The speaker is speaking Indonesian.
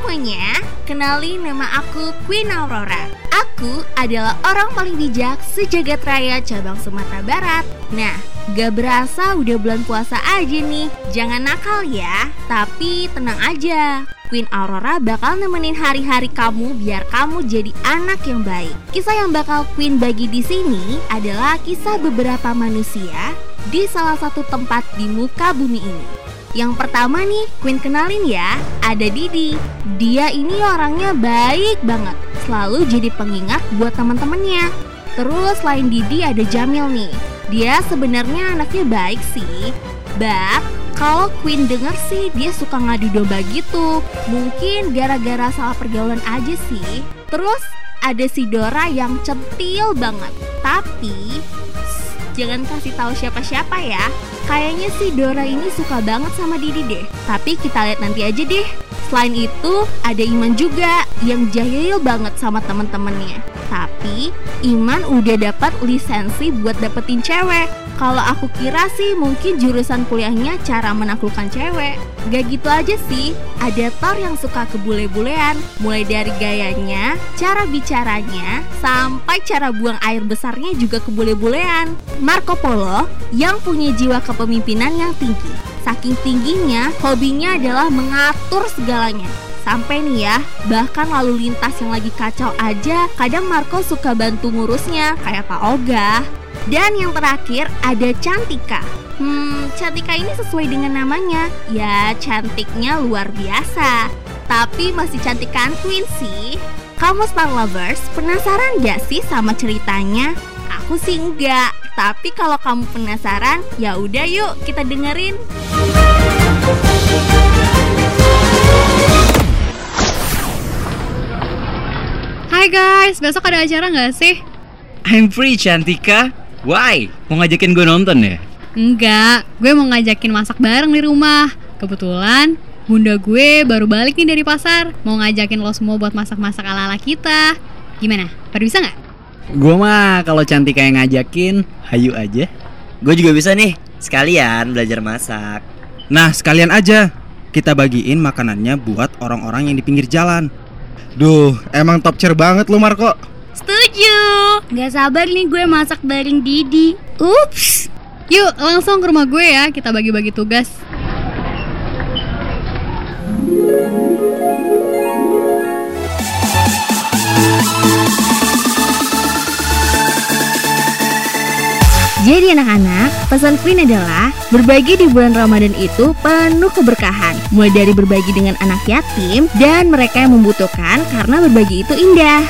semuanya, kenalin nama aku Queen Aurora. Aku adalah orang paling bijak sejagat raya cabang Sumatera Barat. Nah, gak berasa udah bulan puasa aja nih. Jangan nakal ya, tapi tenang aja. Queen Aurora bakal nemenin hari-hari kamu biar kamu jadi anak yang baik. Kisah yang bakal Queen bagi di sini adalah kisah beberapa manusia di salah satu tempat di muka bumi ini. Yang pertama nih, Queen kenalin ya, ada Didi. Dia ini orangnya baik banget, selalu jadi pengingat buat teman-temannya. Terus selain Didi ada Jamil nih. Dia sebenarnya anaknya baik sih, but kalau Queen denger sih dia suka ngadu domba gitu. Mungkin gara-gara salah pergaulan aja sih. Terus ada si Dora yang centil banget. Tapi jangan kasih tahu siapa-siapa ya. Kayaknya si Dora ini suka banget sama Didi deh. Tapi kita lihat nanti aja deh. Selain itu, ada Iman juga yang jahil banget sama temen-temennya. Tapi Iman udah dapat lisensi buat dapetin cewek. Kalau aku kira sih mungkin jurusan kuliahnya cara menaklukkan cewek. Gak gitu aja sih, ada Thor yang suka kebule-bulean. Mulai dari gayanya, cara bicaranya, sampai cara buang air besarnya juga kebule-bulean. Marco Polo yang punya jiwa kepemimpinan yang tinggi. Saking tingginya, hobinya adalah mengatur segalanya. Sampai nih ya, bahkan lalu lintas yang lagi kacau aja, kadang Marco suka bantu ngurusnya, kayak Pak Oga. Dan yang terakhir ada Cantika. Hmm, Cantika ini sesuai dengan namanya. Ya, cantiknya luar biasa. Tapi masih cantikan Queen sih. Kamu Star Lovers, penasaran gak sih sama ceritanya? Aku sih enggak. Tapi kalau kamu penasaran, ya udah yuk kita dengerin. Guys, besok ada acara nggak sih? I'm free Cantika Why? Mau ngajakin gue nonton ya? Enggak, gue mau ngajakin masak bareng di rumah. Kebetulan bunda gue baru balik nih dari pasar. Mau ngajakin lo semua buat masak-masak ala-ala kita. Gimana? Pada bisa nggak? Gue mah kalau Cantika yang ngajakin, hayu aja Gue juga bisa nih, sekalian belajar masak. Nah, sekalian aja kita bagiin makanannya buat orang-orang yang di pinggir jalan. Duh, emang top tier banget lu Marco. Setuju. Gak sabar nih gue masak bareng Didi. Ups. Yuk, langsung ke rumah gue ya. Kita bagi-bagi tugas. Jadi anak-anak, pesan Queen adalah berbagi di bulan Ramadan itu penuh keberkahan. Mulai dari berbagi dengan anak yatim dan mereka yang membutuhkan karena berbagi itu indah.